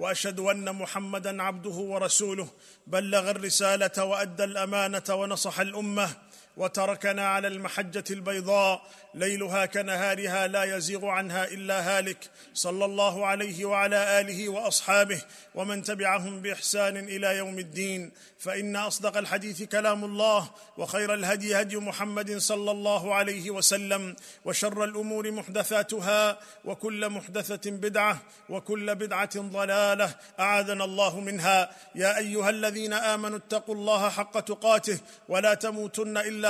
وأشهد أن محمدا عبده ورسوله بلغ الرسالة وأدى الأمانة ونصح الأمة وتركنا على المحجة البيضاء ليلها كنهارها لا يزيغ عنها إلا هالك. صلى الله عليه وعلى آله وأصحابه ومن تبعهم بإحسان إلى يوم الدين. فإن أصدق الحديث كلام الله وخير الهدي هدي محمد صلى الله عليه وسلم وشر الأمور محدثاتها وكل محدثة بدعة وكل بدعة ضلالة أعاذنا الله منها. يا أيها الذين آمنوا اتقوا الله حق تقاته ولا تموتن إلا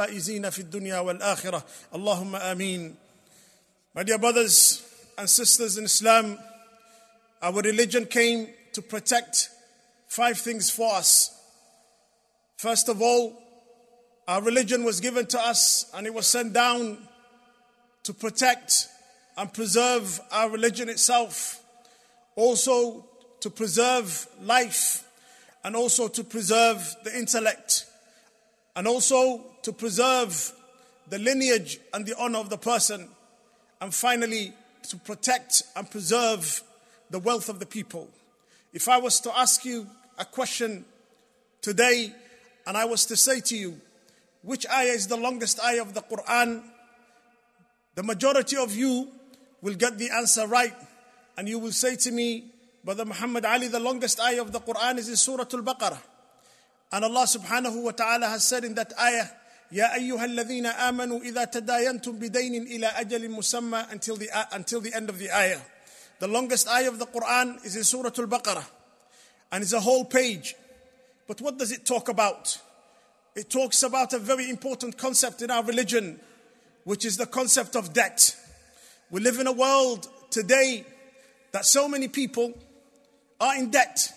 في الدنيا والاخره اللهم امين My dear brothers and sisters in Islam, our religion came to protect five things for us. First of all, our religion was given to us and it was sent down to protect and preserve our religion itself, also to preserve life, and also to preserve the intellect, and also to preserve the lineage and the honor of the person, and finally to protect and preserve the wealth of the people. If I was to ask you a question today, and I was to say to you, which ayah is the longest ayah of the Quran? The majority of you will get the answer right, and you will say to me, Brother Muhammad Ali, the longest ayah of the Quran is in Surah Al Baqarah. And Allah subhanahu wa ta'ala has said in that ayah, يا أيها الذين آمنوا إذا تداينتم بدين إلى أجل مسمى until the, until the end of the ayah. The longest ayah of the Quran is in Surah Al Baqarah, and it's a whole page. But what does it talk about? It talks about a very important concept in our religion, which is the concept of debt. We live in a world today that so many people are in debt.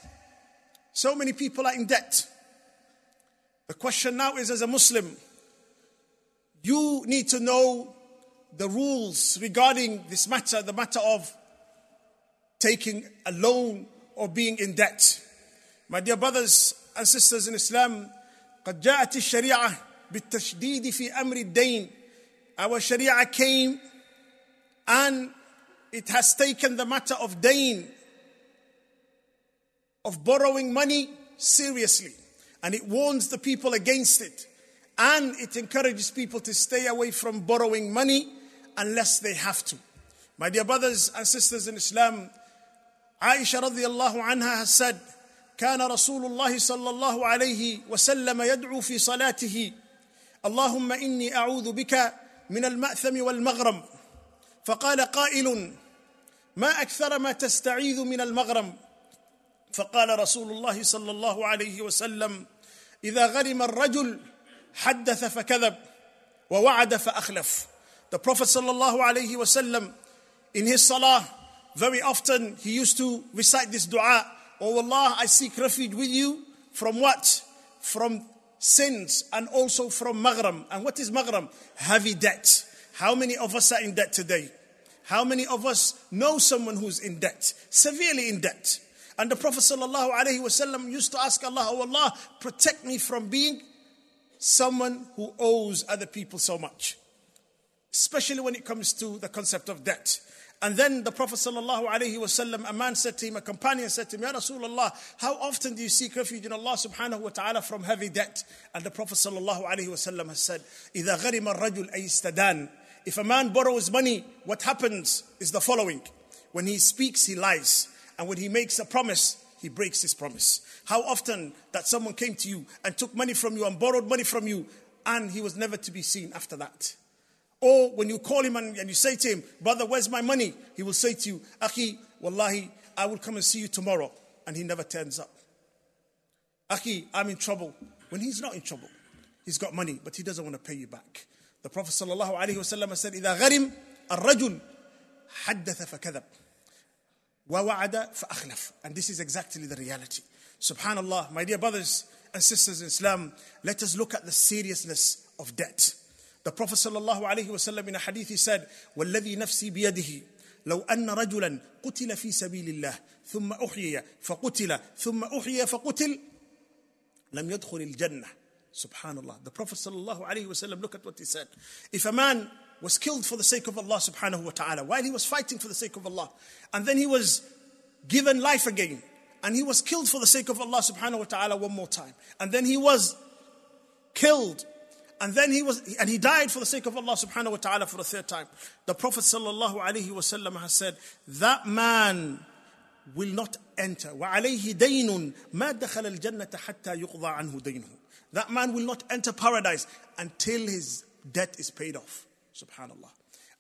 So many people are in debt. The question now is as a Muslim, you need to know the rules regarding this matter, the matter of taking a loan or being in debt. My dear brothers and sisters in Islam, قد جاءت الشريعة بالتشديد في أمر الدين. Our Sharia came and it has taken the matter of dain, of borrowing money, seriously. And it warns the people against it. And it encourages people to stay away from borrowing money unless they have to. My dear brothers and sisters in Islam, Aisha radiallahu anha has said, كان رسول الله صلى الله عليه وسلم يدعو في صلاته اللهم اني اعوذ بك من الماثم والمغرم فقال قائل ما أكثر ما تستعيذ من المغرم فقال رسول الله صلى الله عليه وسلم اذا غرم الرجل حدث فكذب ووعد فاخلف the prophet صلى الله عليه وسلم in his salah very often he used to recite this dua oh allah i seek refuge with you from what from sins and also from maghram and what is maghram heavy debt how many of us are in debt today how many of us know someone who's in debt severely in debt and the prophet sallallahu alaihi wasallam used to ask allah oh allah protect me from being someone who owes other people so much, especially when it comes to the concept of debt. And then the Prophet sallallahu alaihi wasallam, a man said to him, a companion said to him, Ya Rasulullah, how often do you seek refuge in Allah subhanahu wa ta'ala from heavy debt? And the Prophet sallallahu alaihi wasallam has said, إِذَا غَرِمَ الرَّجُلْ أَيْسْتَدَانِ If a man borrows money, what happens is the following. When he speaks, he lies. And when he makes a promise, he breaks his promise. How often that someone came to you and took money from you and borrowed money from you, and he was never to be seen after that. Or when you call him and, and you say to him, Brother, where's my money? He will say to you, Akhi, Wallahi, I will come and see you tomorrow. And he never turns up. Akhi, I'm in trouble. When he's not in trouble, he's got money, but he doesn't want to pay you back. The Prophet ﷺ said, إِذَا غَرِمْ الرَّجُلُ حَدَّثَ فَكَذَبَ ووعد فأخلف. And this is exactly the reality. Subhanallah, my dear brothers and sisters in Islam, let us look at the seriousness of debt. The Prophet sallallahu alaihi wasallam in a hadith he said, والذي نفسي بيده لو أن رجلا قتل في سبيل الله ثم أحيي فقتل ثم أحيي فقتل لم يدخل الجنة Subhanallah. The Prophet sallallahu alaihi wasallam, look at what he said. If a man was killed for the sake of Allah subhanahu wa ta'ala, while he was fighting for the sake of Allah, and then he was given life again, and he was killed for the sake of Allah subhanahu wa ta'ala one more time, and then he was killed and then he was and he died for the sake of Allah subhanahu wa ta'ala for the third time. The Prophet sallallahu alaihi wasallam has said that man will not enter. وعليه دين ما دخل الجنة حتى يقضى عنه دينه. That man will not enter paradise until his debt is paid off. Subhanallah.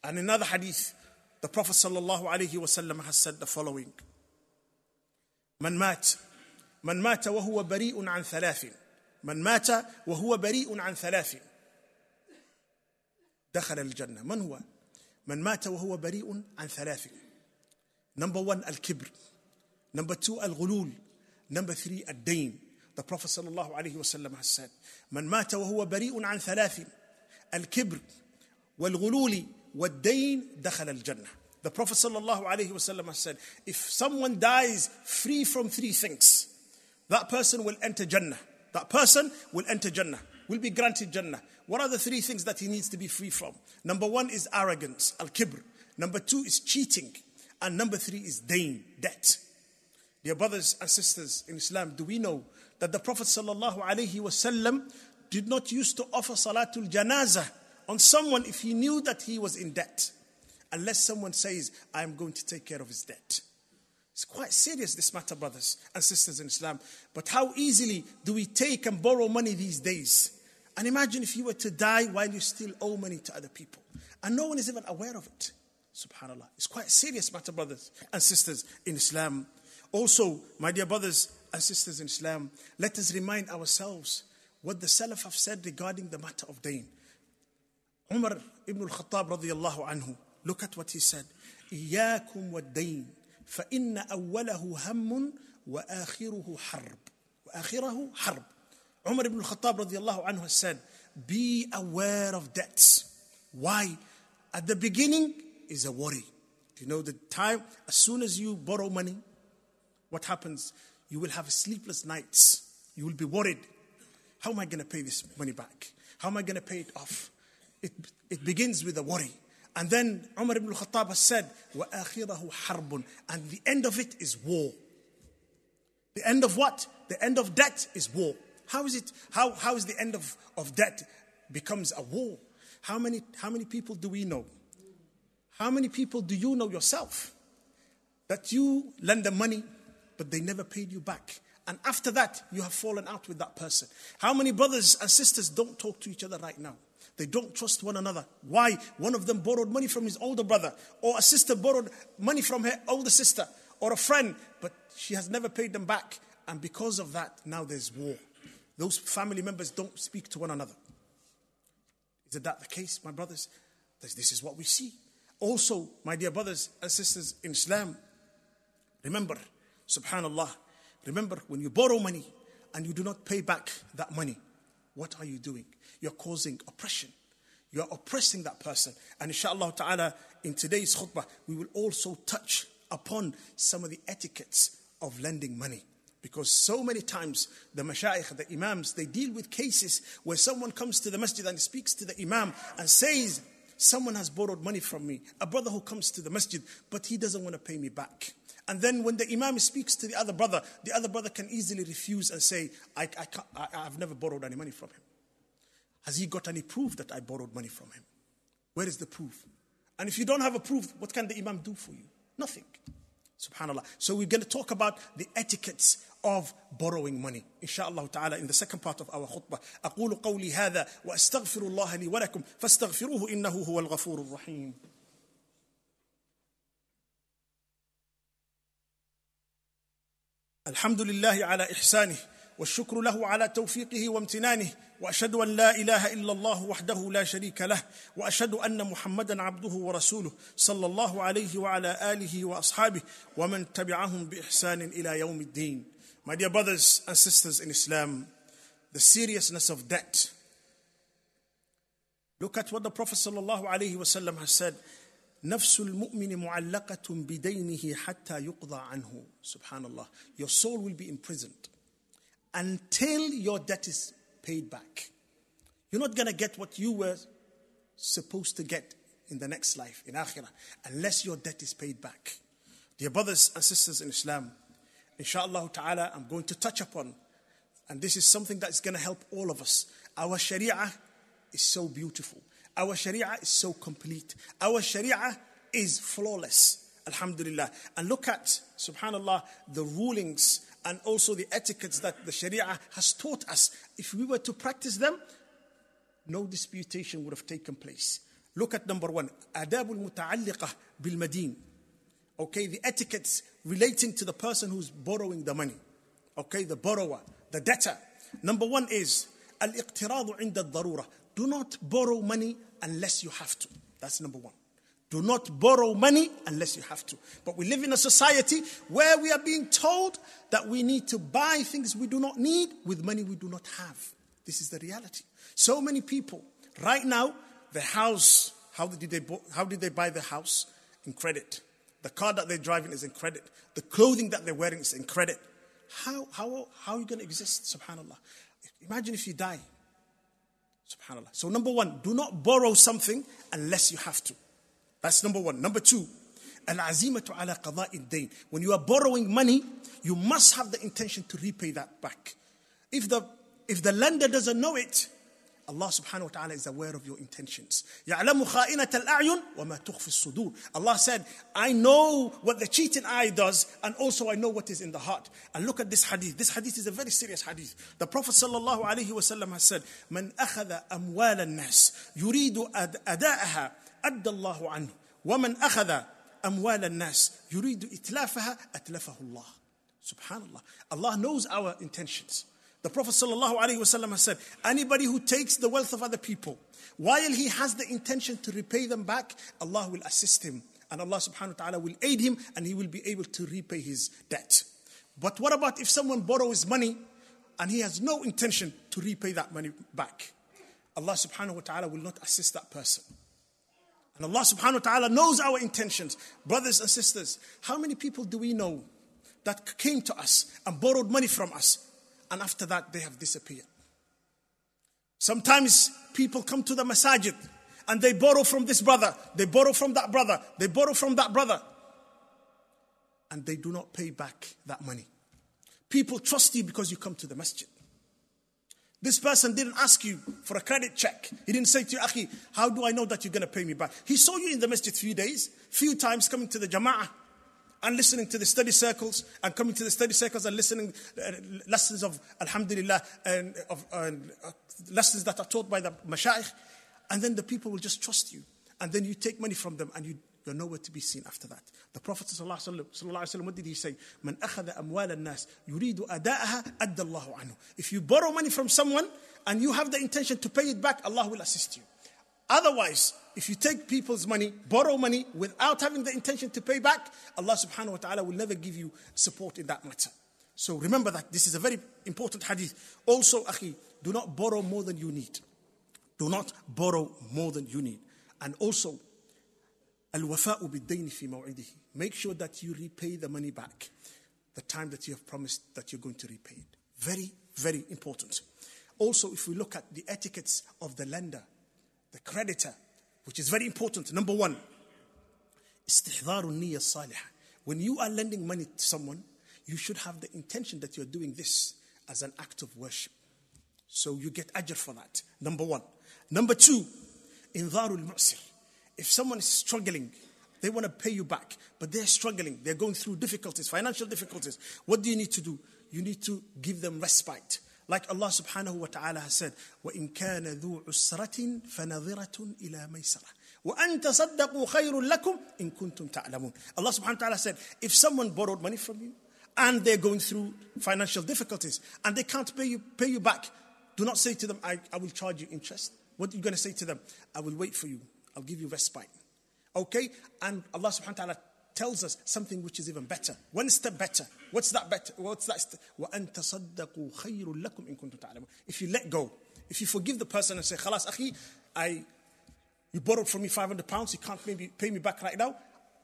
And in another hadith, the Prophet sallallahu alaihi wasallam has said the following: من مات من مات وهو بريء عن ثلاث من مات وهو بريء عن ثلاث دخل الجنة من هو من مات وهو بريء عن ثلاث number one الكبر number two الغلول number three الدين the Prophet صلى الله عليه وسلم has said من مات وهو بريء عن ثلاث الكبر والغلول والدين دخل الجنة The Prophet صلى الله عليه وسلم has said if someone dies free from three things that person will enter Jannah that person will enter Jannah will be granted Jannah what are the three things that he needs to be free from? Number one is arrogance, al kibr. Number two is cheating. And number three is dain, debt. Dear brothers and sisters in Islam, do we know that the Prophet ﷺ did not used to offer salatul janazah on someone if he knew that he was in debt, unless someone says, I am going to take care of his debt. It's quite serious, this matter, brothers and sisters in Islam. But how easily do we take and borrow money these days? And imagine if you were to die while you still owe money to other people. And no one is even aware of it. Subhanallah. It's quite serious matter, brothers and sisters in Islam. Also, my dear brothers and sisters in Islam, let us remind ourselves what the Salaf have said regarding the matter of dain. Umar ibn al-Khattab radiyallahu anhu, look at what he said. إياكم والدين فإن أوله هم وآخره حرب وآخره حرب Umar ibn al-Khattab radiallahu anhu said, be aware of debts. Why? At the beginning is a worry. Do you know the time? As soon as you borrow money, what happens? You will have sleepless nights. You will be worried. How am I going to pay this money back? How am I going to pay it off? It, it begins with a worry. And then Umar ibn al-Khattab has said, وَآخِرَهُ حَرْبٌ And the end of it is war. The end of what? The end of debt is war. How is it, how, how is the end of, of debt becomes a war? How many, how many people do we know? How many people do you know yourself that you lend them money, but they never paid you back? And after that, you have fallen out with that person. How many brothers and sisters don't talk to each other right now? They don't trust one another. Why? One of them borrowed money from his older brother, or a sister borrowed money from her older sister, or a friend, but she has never paid them back. And because of that, now there's war. Those family members don't speak to one another. Is that the case, my brothers? This is what we see. Also, my dear brothers and sisters in Islam, remember, subhanallah, remember when you borrow money and you do not pay back that money, what are you doing? You're causing oppression. You're oppressing that person. And inshallah ta'ala, in today's khutbah, we will also touch upon some of the etiquettes of lending money. Because so many times the mashayikh, the imams, they deal with cases where someone comes to the masjid and speaks to the imam and says, Someone has borrowed money from me, a brother who comes to the masjid, but he doesn't want to pay me back. And then when the imam speaks to the other brother, the other brother can easily refuse and say, I, I, I, I've never borrowed any money from him. Has he got any proof that I borrowed money from him? Where is the proof? And if you don't have a proof, what can the imam do for you? Nothing. Subhanallah. So we're going to talk about the etiquettes of borrowing money إن شاء الله تعالى in the second part of our khutbah أقول قولي هذا وأستغفر الله لي ولكم فاستغفروه إنه هو الغفور الرحيم الحمد لله على إحسانه والشكر له على توفيقه وامتنانه وأشهد أن لا إله إلا الله وحده لا شريك له وأشهد أن محمدا عبده ورسوله صلى الله عليه وعلى آله وأصحابه ومن تبعهم بإحسان إلى يوم الدين My dear brothers and sisters in Islam, the seriousness of debt. Look at what the Prophet sallallahu alaihi wasallam has said. نفس المؤمن معلقة بدينه حتى يقضى عنه. Subhanallah. Your soul will be imprisoned until your debt is paid back. You're not going to get what you were supposed to get in the next life, in Akhirah, unless your debt is paid back. Dear brothers and sisters in Islam, inshallah ta'ala, I'm going to touch upon, and this is something that's going to help all of us. Our Sharia is so beautiful. Our Sharia is so complete. Our Sharia is flawless. Alhamdulillah. And look at, subhanAllah, the rulings and also the etiquettes that the Sharia has taught us. If we were to practice them, no disputation would have taken place. Look at number one, adab al-muta'alliqah bil-madin. Okay, the etiquettes relating to the person who's borrowing the money. Okay, the borrower, the debtor. Number one is al-iqtiradu inda darura. Do not borrow money unless you have to. That's number one. Do not borrow money unless you have to. But we live in a society where we are being told that we need to buy things we do not need with money we do not have. This is the reality. So many people, right now, the house, how did they, how did they buy the house? In credit. The car that they're driving is in credit. The clothing that they're wearing is in credit. How, how, how are you going to exist? Subhanallah. Imagine if you die. Subhanallah. So, number one, do not borrow something unless you have to. That's number one. Number two, al-azimatu ala qada'i dain. When you are borrowing money, you must have the intention to repay that back. If the, if the lender doesn't know it, Allah subhanahu wa ta'ala is aware of your intentions. يَعْلَمُ خَائِنَةَ الْأَعْيُنِ وَمَا تُخْفِ الصُّدُورِ Allah said, I know what the cheating eye does and also I know what is in the heart. And look at this hadith. This hadith is a very serious hadith. The Prophet sallallahu alayhi wa sallam has said, مَنْ أَخَذَ أَمْوَالَ النَّاسِ يُرِيدُ أَدَاءَهَا أدى الله عنه ومن أخذ أموال الناس يريد إتلافها أتلفه الله Subhanallah. Allah knows our intentions. The Prophet ﷺ has said, anybody who takes the wealth of other people, while he has the intention to repay them back, Allah will assist him. And Allah subhanahu wa ta'ala will aid him and he will be able to repay his debt. But what about if someone borrows money and he has no intention to repay that money back? Allah subhanahu wa ta'ala will not assist that person. And Allah subhanahu wa ta'ala knows our intentions. Brothers and sisters, how many people do we know that came to us and borrowed money from us and after that they have disappeared? Sometimes people come to the masajid and they borrow from this brother, they borrow from that brother, they borrow from that brother, and they do not pay back that money. People trust you because you come to the masjid. This person didn't ask you for a credit check. He didn't say to you, Akhi, how do I know that you're going to pay me back? He saw you in the masjid few days, few times coming to the jama'ah and listening to the study circles and coming to the study circles and listening uh, lessons of Alhamdulillah and of uh, lessons that are taught by the mashayikh. And then the people will just trust you. And then you take money from them and you you're nowhere to be seen after that. The Prophet ﷺ, what did he say? Man nas, anhu. If you borrow money from someone and you have the intention to pay it back, Allah will assist you. Otherwise, if you take people's money, borrow money without having the intention to pay back, Allah subhanahu wa ta'ala will never give you support in that matter. So remember that this is a very important hadith. Also, akhi, do not borrow more than you need. Do not borrow more than you need. And also, Al-wafa'u bid-dayn. Make sure that you repay the money back the time that you have promised that you're going to repay it. Very, very important. Also, if we look at the etiquettes of the lender, the creditor, which is very important. Number one, استحضار النية الصالحة. When you are lending money to someone, you should have the intention that you're doing this as an act of worship. So you get ajr for that. Number one. Number two, إنظار المُعْسِرِ if someone is struggling, They want to pay you back, but they're struggling. They're going through difficulties, financial difficulties. What do you need to do? You need to give them respite. Like Allah subhanahu wa ta'ala has said, وَإِن كَانَ ذُو عُسْرَةٍ فَنَظِرَةٌ إِلَى مَيْسَرَةٍ وَأَن تَصَدَّقُوا خَيْرٌ لَكُمْ إِن كُنتُمْ تَعْلَمُونَ Allah subhanahu wa ta'ala said, if someone borrowed money from you and they're going through financial difficulties and they can't pay you, pay you back, do not say to them, I, I will charge you interest. What are you going to say to them? I will wait for you. I'll give you respite. Okay? And Allah subhanahu wa ta'ala tells us something which is even better. One step better. What's that better? What's that? St- if you let go, if you forgive the person and say, Khalas, akhi, I, you borrowed from me 500 pounds, you can't maybe pay me back right now.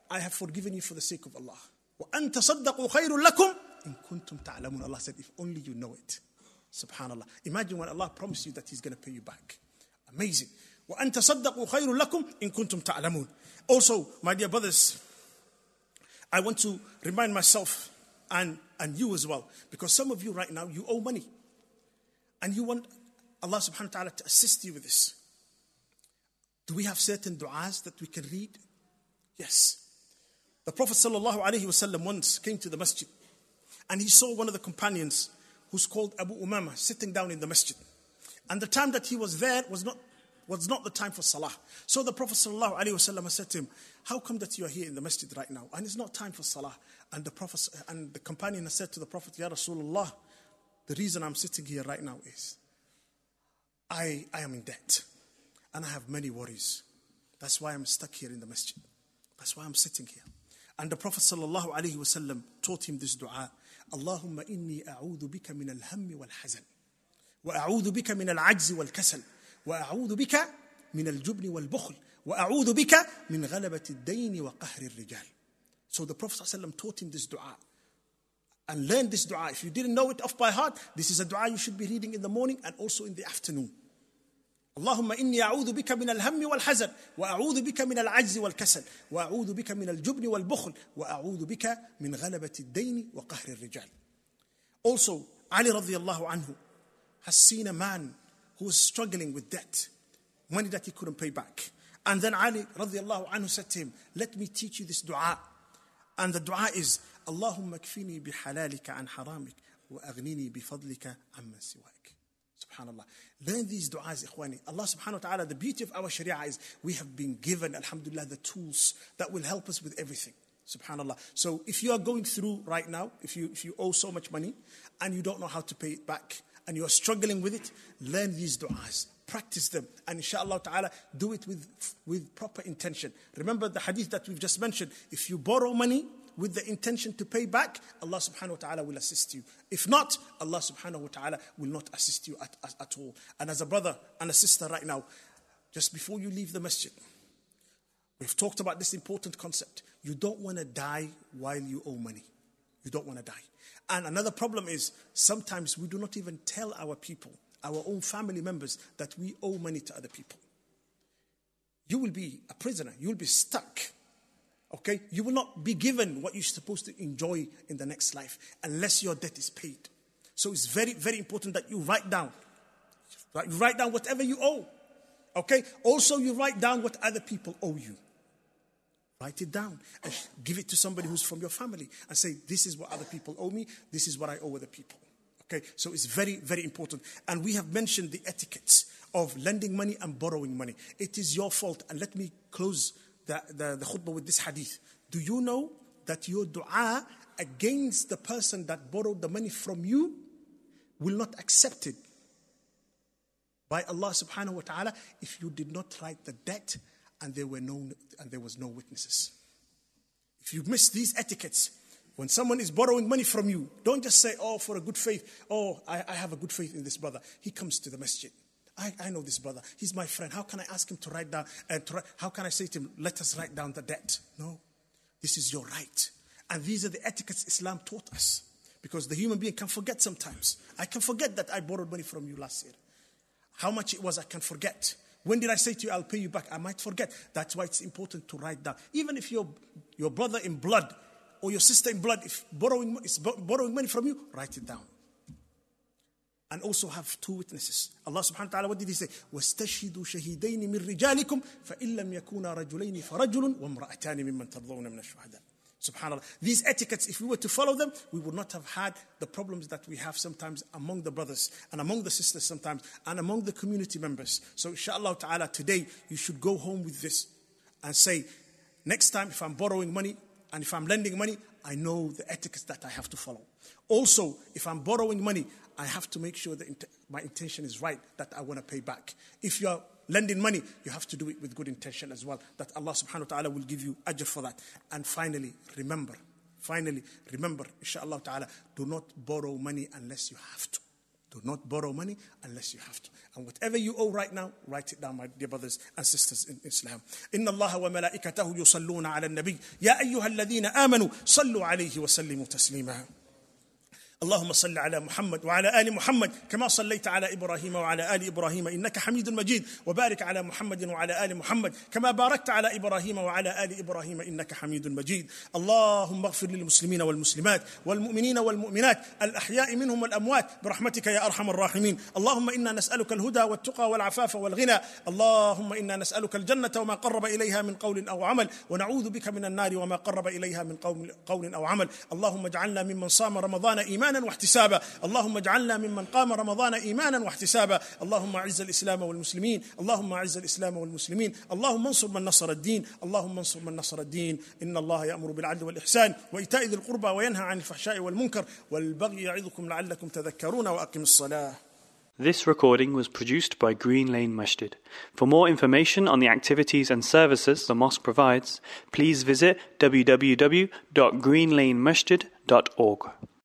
I have forgiven you for the sake of Allah. وَأَن تَصَدَّقُوا خَيْرٌ لَكُمْ إِن كُنتُمْ تَعْلَمُونَ Allah said, if only you know it. Subhanallah. Imagine when Allah promised you that He's going to pay you back. Amazing. وأن تصدقوا خير لكم إن كنتم تعلمون. Also, my dear brothers, I want to remind myself and, and you as well, because some of you right now, you owe money. And you want Allah subhanahu wa ta'ala to assist you with this. Do we have certain du'as that we can read? Yes. The Prophet sallallahu alaihi wasallam once came to the masjid and he saw one of the companions who's called Abu Umama sitting down in the masjid. And the time that he was there was not was not the time for salah. So the Prophet ﷺ said to him, How come that you are here in the masjid right now? And it's not time for salah. And the Prophet and the companion said to the Prophet, Ya Rasulullah, the reason I'm sitting here right now is I, I am in debt and I have many worries. That's why I'm stuck here in the masjid. That's why I'm sitting here. And the Prophet ﷺ taught him this dua Allahumma inni a'udhu bika min al-hammi wal-hazan wa a'udhu bika min al-ajzi wal-kasal وأعوذ بك من الجبن والبخل وأعوذ بك من غلبة الدين وقهر الرجال So the Prophet ﷺ taught him this dua and learn this dua. If you didn't know it off by heart, this is a dua you should be reading in the morning and also in the afternoon. اللهم إني أعوذ بك من الهم والحزن وأعوذ بك من العجز والكسل وأعوذ بك من الجبن والبخل وأعوذ بك من غلبة الدين وقهر الرجال. Also, Ali radiallahu anhu has seen a man who was struggling with debt, money that he couldn't pay back. And then Ali radiallahu anhu said to him, Let me teach you this dua. And the dua is, Allahumma kfini bihalalika an haramik wa aghnini bifadlika amman siwak. Subhanallah. Learn these du'as, ikhwani. Allah subhanahu wa ta'ala, the beauty of our sharia is we have been given, alhamdulillah, the tools that will help us with everything. Subhanallah. So if you are going through right now, if you, if you owe so much money and you don't know how to pay it back, and you're struggling with it, learn these du'as. Practice them. And inshallah ta'ala, do it with, with proper intention. Remember the hadith that we've just mentioned. If you borrow money with the intention to pay back, Allah subhanahu wa ta'ala will assist you. If not, Allah subhanahu wa ta'ala will not assist you at, at, at all. And as a brother and a sister right now, just before you leave the masjid, we've talked about this important concept. You don't want to die while you owe money. You don't want to die. And another problem is sometimes we do not even tell our people, our own family members, that we owe money to other people. You will be a prisoner, you will be stuck. Okay? You will not be given what you're supposed to enjoy in the next life unless your debt is paid. So it's very, very important that you write down. You write down whatever you owe. Okay? Also, you write down what other people owe you. Write it down and give it to somebody who's from your family and say, This is what other people owe me, this is what I owe other people. Okay, so it's very, very important. And we have mentioned the etiquettes of lending money and borrowing money. It is your fault. And let me close the, the, the khutbah with this hadith. Do you know that your dua against the person that borrowed the money from you will not accept it by Allah subhanahu wa ta'ala if you did not write the debt and there were no and there was no witnesses. If you miss these etiquettes, when someone is borrowing money from you, don't just say, Oh, for a good faith, oh, I, I have a good faith in this brother. He comes to the masjid. I, I know this brother. He's my friend. How can I ask him to write down? Uh, how can I say to him, let us write down the debt? No. This is your right. And these are the etiquettes Islam taught us. Because the human being can forget sometimes. I can forget that I borrowed money from you last year. How much it was, I can forget. When did I say to you, I'll pay you back? I might forget. That's why it's important to write down. Even if your, your brother in blood or your sister in blood, if borrowing, is borrowing money from you, write it down. and also have two witnesses. Allah subhanahu wa ta'ala, what did He say? وَاسْتَشْهِدُوا شَهِيدَيْنِ مِنْ رِجَالِكُمْ فَإِن لَمْ يَكُونَا رَجُلَيْنِ فَرَجُلٌ وَامْرَأَتَانِ مِمَّنْ تَرْضَوْنَ مِنَ الشُّهَدَاءِ Subhanallah. These etiquettes, if we were to follow them, we would not have had the problems that we have sometimes among the brothers and among the sisters sometimes and among the community members. So, inshallah ta'ala, today you should go home with this and say, next time if I'm borrowing money and if I'm lending money, I know the etiquettes that I have to follow. Also, if I'm borrowing money, I have to make sure that my intention is right, that I want to pay back. If you're lending money, you have to do it with good intention as well, that Allah subhanahu wa ta'ala will give you ajr for that. And finally, remember, finally, remember, inshallah ta'ala, do not borrow money unless you have to. Do not borrow money unless you have to. And whatever you owe right now, write it down, my dear brothers and sisters in Islam. إن الله وملائكته يصلون على النبي يا أيها الذين آمنوا صلوا عليه وسلموا تسليما اللهم صل على محمد وعلى آل محمد كما صليت على إبراهيم وعلى آل إبراهيم إنك حميد مجيد وبارك على محمد وعلى آل محمد كما باركت على إبراهيم وعلى آل إبراهيم إنك حميد مجيد. اللهم اغفر للمسلمين والمسلمات والمؤمنين والمؤمنات الأحياء منهم والأموات برحمتك يا أرحم الراحمين. اللهم إنا نسألك الهدى والتقى والعفاف والغنى. اللهم إنا نسألك الجنة وما قرب إليها من قول أو عمل. ونعوذ بك من النار وما قرب إليها من قول, أو عمل. اللهم اجعلنا ممن صام رمضان إيمانا إيمانا واحتسابا. اللهم اجعلنا ممن قام رمضان إيمانا واحتسابا. اللهم أعز الإسلام والمسلمين. اللهم أعز الإسلام والمسلمين. اللهم انصر من نصر الدين. اللهم انصر من نصر الدين. إن الله يأمر بالعدل والإحسان وإيتاء ذي القربى وينهى عن الفحشاء والمنكر والبغي يعظكم لعلكم تذكرون واقم الصلاة. This recording was produced by Green Lane Masjid. For more information on the activities and services the mosque provides, please visit www.greenlanemasjid.org.